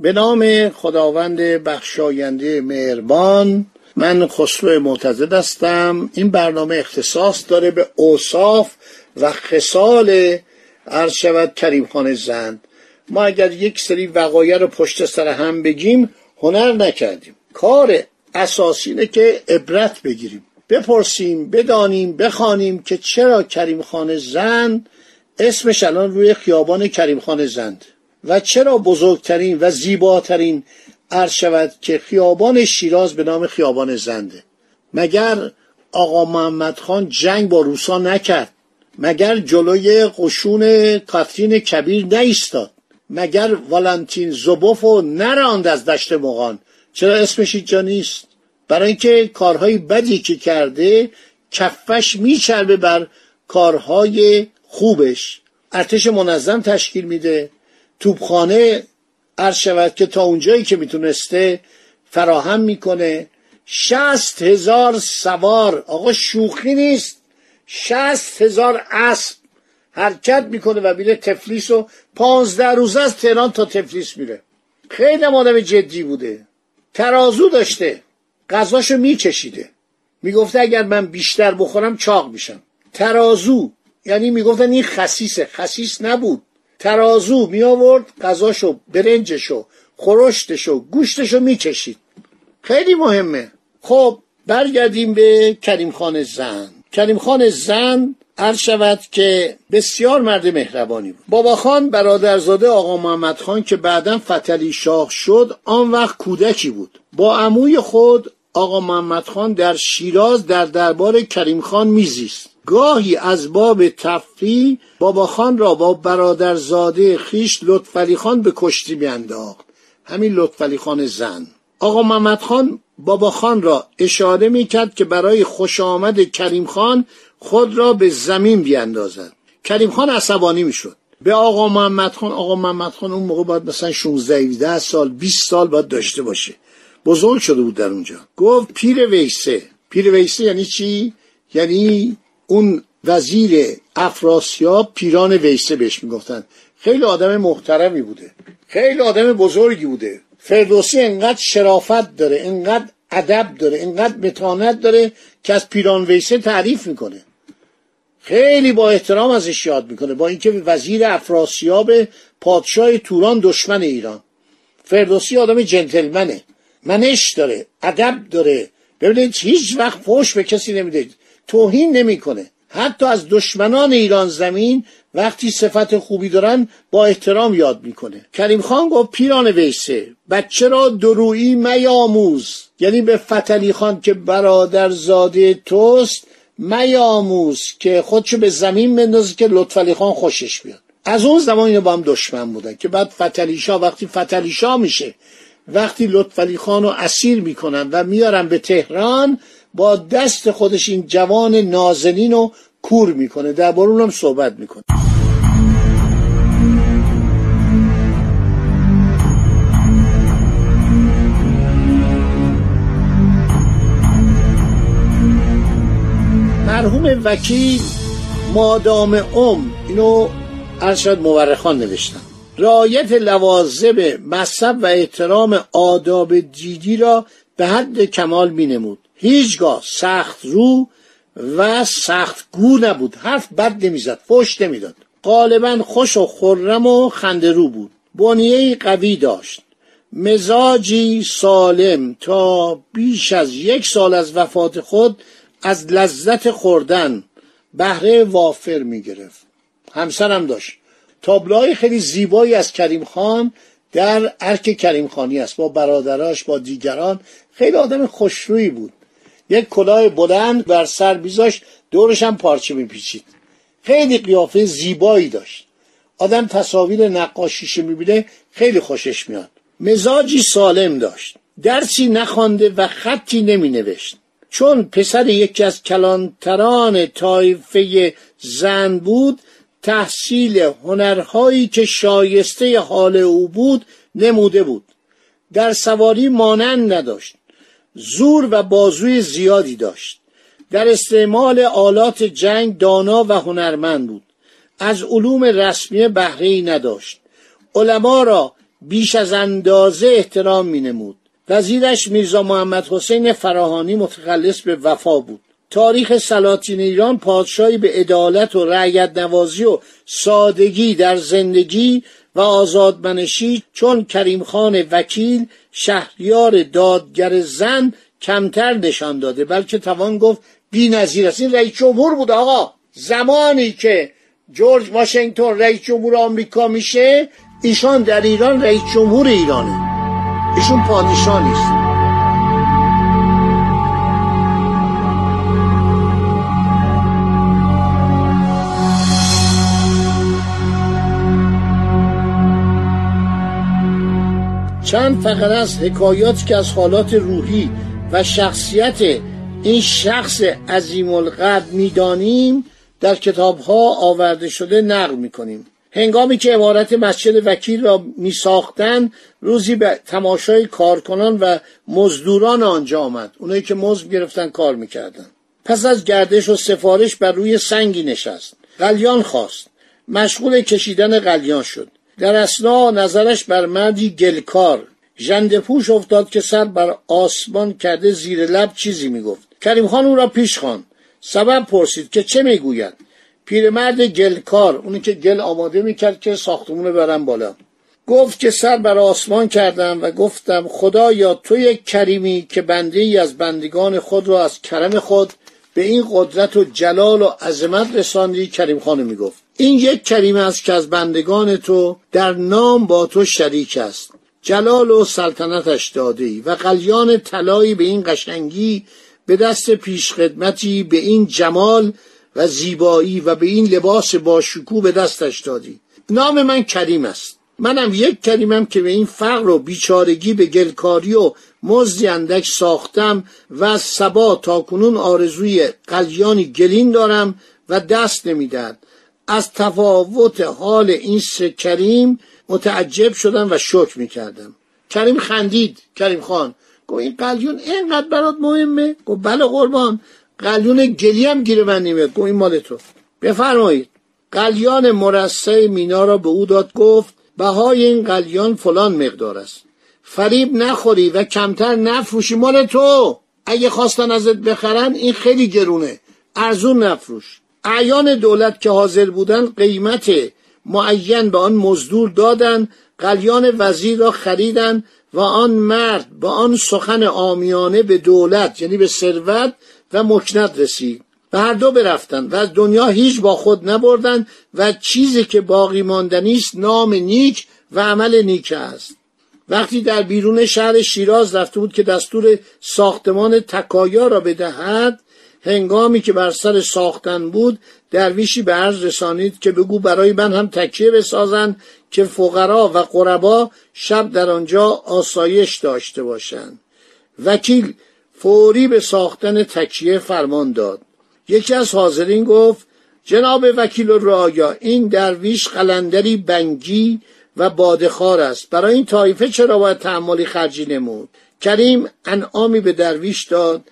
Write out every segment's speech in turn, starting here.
به نام خداوند بخشاینده مهربان من خسرو معتزد هستم. این برنامه اختصاص داره به اوصاف و خصال عرض کریم خان زند ما اگر یک سری وقایع رو پشت سر هم بگیم هنر نکردیم. کار اساسی اینه که عبرت بگیریم. بپرسیم بدانیم بخوانیم که چرا کریم خان زند اسمش الان روی خیابان کریم خان زند. و چرا بزرگترین و زیباترین عرض شود که خیابان شیراز به نام خیابان زنده؟ مگر آقا محمد خان جنگ با روسا نکرد؟ مگر جلوی قشون کاترین کبیر نیستاد؟ مگر والنتین زوبوف رو نراند از دشت مغان؟ چرا اسمش اینجا نیست؟ برای اینکه کارهای بدی که کرده کفش میچربه بر کارهای خوبش. ارتش منظم تشکیل میده. توبخانه عرض شود که تا اونجایی که می‌تونسته فراهم می‌کنه. شست هزار سوار. آقا شوخی نیست. شست هزار اسب حرکت می‌کنه و میره تفلیس و پانزده روزه از تهران تا تفلیس میره. خیلی آدم جدی بوده. ترازو داشته. غذاشو میچشیده می‌گفته اگر من بیشتر بخورم چاق میشم. ترازو. یعنی می‌گفتن این خسیسه. خسیس نبود. ترازو می آورد غذاشو برنجشو خورشتشو گوشتشو میچشید خیلی مهمه. خب برگردیم به کریم خان زن کریم خان زن عرض شود که بسیار مرد مهربانی بود. بابا خان برادرزاده آقا محمد خان که بعدا فتلی شاه شد آن وقت کودکی بود. با عموی خود آقا محمد خان در شیراز در دربار کریم خان میزیست. گاهی از باب تفریح بابا خان را با برادرزاده خیش لطفعلی خان به کشتی میانداخت. همین لطفعلی خان زن. آقا محمد خان بابا خان را اشاره می‌کرد که برای خوش آمد کریم خان خود را به زمین بیاندازد. کریم خان عصبانی می‌شد. به آقا محمد خان آقا محمد خان اون موقع باید مثلا 16 سال 20 سال باید داشته باشه. بزرگ شده بود در اونجا. گفت پیر ویسه. پیر ویسه یعنی چی؟ یعنی اون وزیر افراسیاب پیران ویسه بهش می‌گفتن. خیلی آدم محترمی بوده. خیلی آدم بزرگی بوده. فردوسی انقدر شرافت داره انقدر ادب داره انقدر متانت داره که از پیران ویسه تعریف می‌کنه. خیلی با احترام ازش یاد می‌کنه با اینکه وزیر افراسیاب پادشاه توران دشمن ایران. فردوسی آدم جنتلمنه. منش داره ادب داره. ببینید هیچ وقت فوش به کسی نمیده. توهین نمی‌کنه. حتی از دشمنان ایران زمین وقتی صفت خوبی دارن با احترام یاد می‌کنه. کریم خان گفت پیران ویسه بچه را درویی میاموز. یعنی به فتلی خان که برادر زاده توست میاموز که خودشو به زمین بندازه که لطفعلی خان خوشش بیاد. از اون زمان اینا با هم دشمن بودن که بعد فتلیشا وقتی فتلیشا میشه وقتی لطفعلی خان رو اسیر می‌کنن و میارن به تهران با دست خودش این جوان نازنین رو کور می‌کنه. در اونم هم صحبت می‌کنه. مرحوم وکیل مادام ام اینو ارشد مورخان نوشتن. رایت لوازم مذهب و احترام آداب دیدی را به حد کمال می نمود هیچگاه سخت رو و سخت گو نبود. حرف بد نمی‌زد فش نمی‌داد. غالبا خوش و خرم و خنده بود. بنیه قوی داشت. مزاجی سالم تا بیش از یک سال از وفات خود از لذت خوردن بهره وافر می گرفت همسرم داشت. تابلوهای خیلی زیبایی از کریم خان در ارک کریم خانی است. با برادراش با دیگران. خیلی آدم خوشرویی بود. یک کلاه بلند بر سر بیزاش دورش هم پارچه میپیچید. خیلی قیافه زیبایی داشت. آدم تصاویر نقاشیش می‌بینه خیلی خوشش میاد. مزاجی سالم داشت. درسی نخوانده و خطی نمی نوشت چون پسر یکی از کلانتران طایفه زن بود تحصیل هنرهایی که شایسته حال او بود نموده بود. در سواری مانند نداشت. زور و بازوی زیادی داشت. در استعمال آلات جنگ دانا و هنرمند بود. از علوم رسمی بهره نداشت. علما را بیش از اندازه احترام می نمود وزیرش میرزا محمد حسین فراهانی متخلص به وفا بود. تاریخ سلاطین ایران پادشاهی به عدالت و رعیت نوازی و سادگی در زندگی و آزادمنشی چون کریم خان وکیل شهریار دادگر زن کمتر نشان داده. بلکه توان گفت بی نظیر است. این رئیس جمهور بود آقا. زمانی که جورج واشنگتن رئیس جمهور آمریکا میشه ایشان در ایران رئیس جمهور ایرانه. ایشون پادشاه نیست. چند فقط از حکایاتی که از حالات روحی و شخصیت این شخص عظیم القدر می‌دانیم در کتاب ها آورده شده نقل می‌کنیم. هنگامی که عمارت مسجد وکیل را می ساختن روزی به تماشای کارکنان و مزدوران آنجا آمد. اونایی که مزد گرفتن کار می‌کردن. پس از گردش و سفارش بر روی سنگی نشست. قلیان خواست. مشغول کشیدن قلیان شد. در اسنا نظرش بر مردی گلکار. ژنده پوش افتاد که سر بر آسمان کرده زیر لب چیزی می‌گفت. کریم خان او را پیش خواند. سبب پرسید که چه می‌گوید؟ پیرمرد گلکار اونی که گل آماده می‌کرد که ساختمون برن بالا. گفت که سر بر آسمان کردم و گفتم خدا یا تو یک کریمی که بنده ای از بندگان خود را از کرم خود به این قدرت و جلال و عظمت رساندی؟ کریم خانه می‌گفت. این یک کریم است که از بندگان تو در نام با تو شریک است. جلال و سلطنتش داده و قلیان طلایی به این قشنگی به دست پیشخدمتی به این جمال و زیبایی و به این لباس با شکوه به دستش دادی. نام من کریم است. منم یک کریمم که به این فقر و بیچارگی به گلکاری و مزدی اندک ساختم و از سبا تا کنون آرزوی قلیانی گلین دارم و دست نمی‌داد از تفاوت حال این سه کریم متعجب شدم و شکر می‌کردم. کریم خندید. کریم خان گفت این قلیون اینقدر برات مهمه؟ گفت بله قربان. قلیون گلی هم گیره من نیمه. گو این مال تو. بفرمایید. قلیان مرسه مینا را به او داد گفت بهای این قلیان فلان مقدار است. فریب نخوری و کمتر نفروشی مال تو. اگه خواستن ازت بخرن این خیلی گرونه. ارزون نفروش. اعیان دولت که حاضر بودن قیمت معین به آن مزدور دادن قلیان وزیر را خریدن و آن مرد با آن سخن آمیانه به دولت یعنی به ثروت و مکنت رسید. و هر دو برفتن و از دنیا هیچ با خود نبردن و چیزی که باقی ماندنی است نام نیک و عمل نیک است. وقتی در بیرون شهر شیراز رفته بود که دستور ساختمان تکایا را بدهد هنگامی که بر سر ساختن بود درویشی به عرض رسانید که بگو برای من هم تکیه بسازند که فقرا و قربا شب در آنجا آسایش داشته باشند. وکیل فوری به ساختن تکیه فرمان داد. یکی از حاضرین گفت جناب وکیل رایا این درویش قلندری بنگی و بادخار است. برای این طایفه چرا باید تحملی خرجی نمود؟ کریم انعامی به درویش داد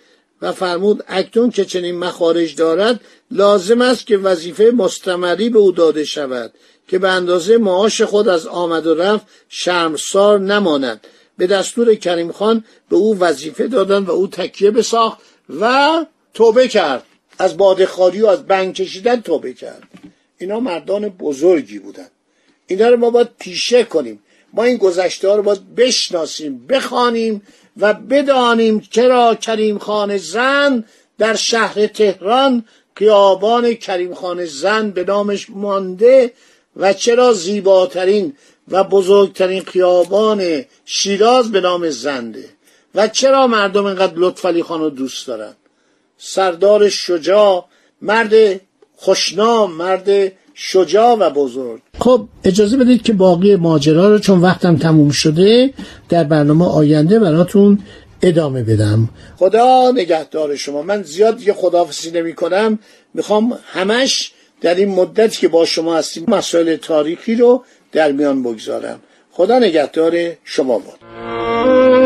و فرمود اکنون که چنین مخارج دارد لازم است که وظیفه مستمری به او داده شود که به اندازه معاش خود از آمد و رفت شرمسار نماند. به دستور کریم خان به او وظیفه دادن و او تکیه بساخت و توبه کرد. از بادخاری و از بنگ کشیدن توبه کرد. اینا مردان بزرگی بودن. اینا رو ما باید پیشه کنیم. ما این گذشته رو باید بشناسیم بخوانیم و بدانیم چرا کریم خان زن در شهر تهران خیابان کریم خان زن به نامش مانده و چرا زیباترین و بزرگترین خیابان شیراز به نام زنده و چرا مردم اینقدر لطفعلی خان رو دوست دارن؟ سردار شجاع مرد خوشنام مرد شجاع و بزرگ. خب اجازه بدید که باقی ماجرا رو چون وقتم تموم شده در برنامه آینده براتون ادامه بدم. خدا نگهدار شما. من زیاد یه خداحافظی نمی کنم می‌خوام همش در این مدتی که با شما هستیم مسائل تاریخی رو در میان بگذارم. خدا نگهدار شما بود.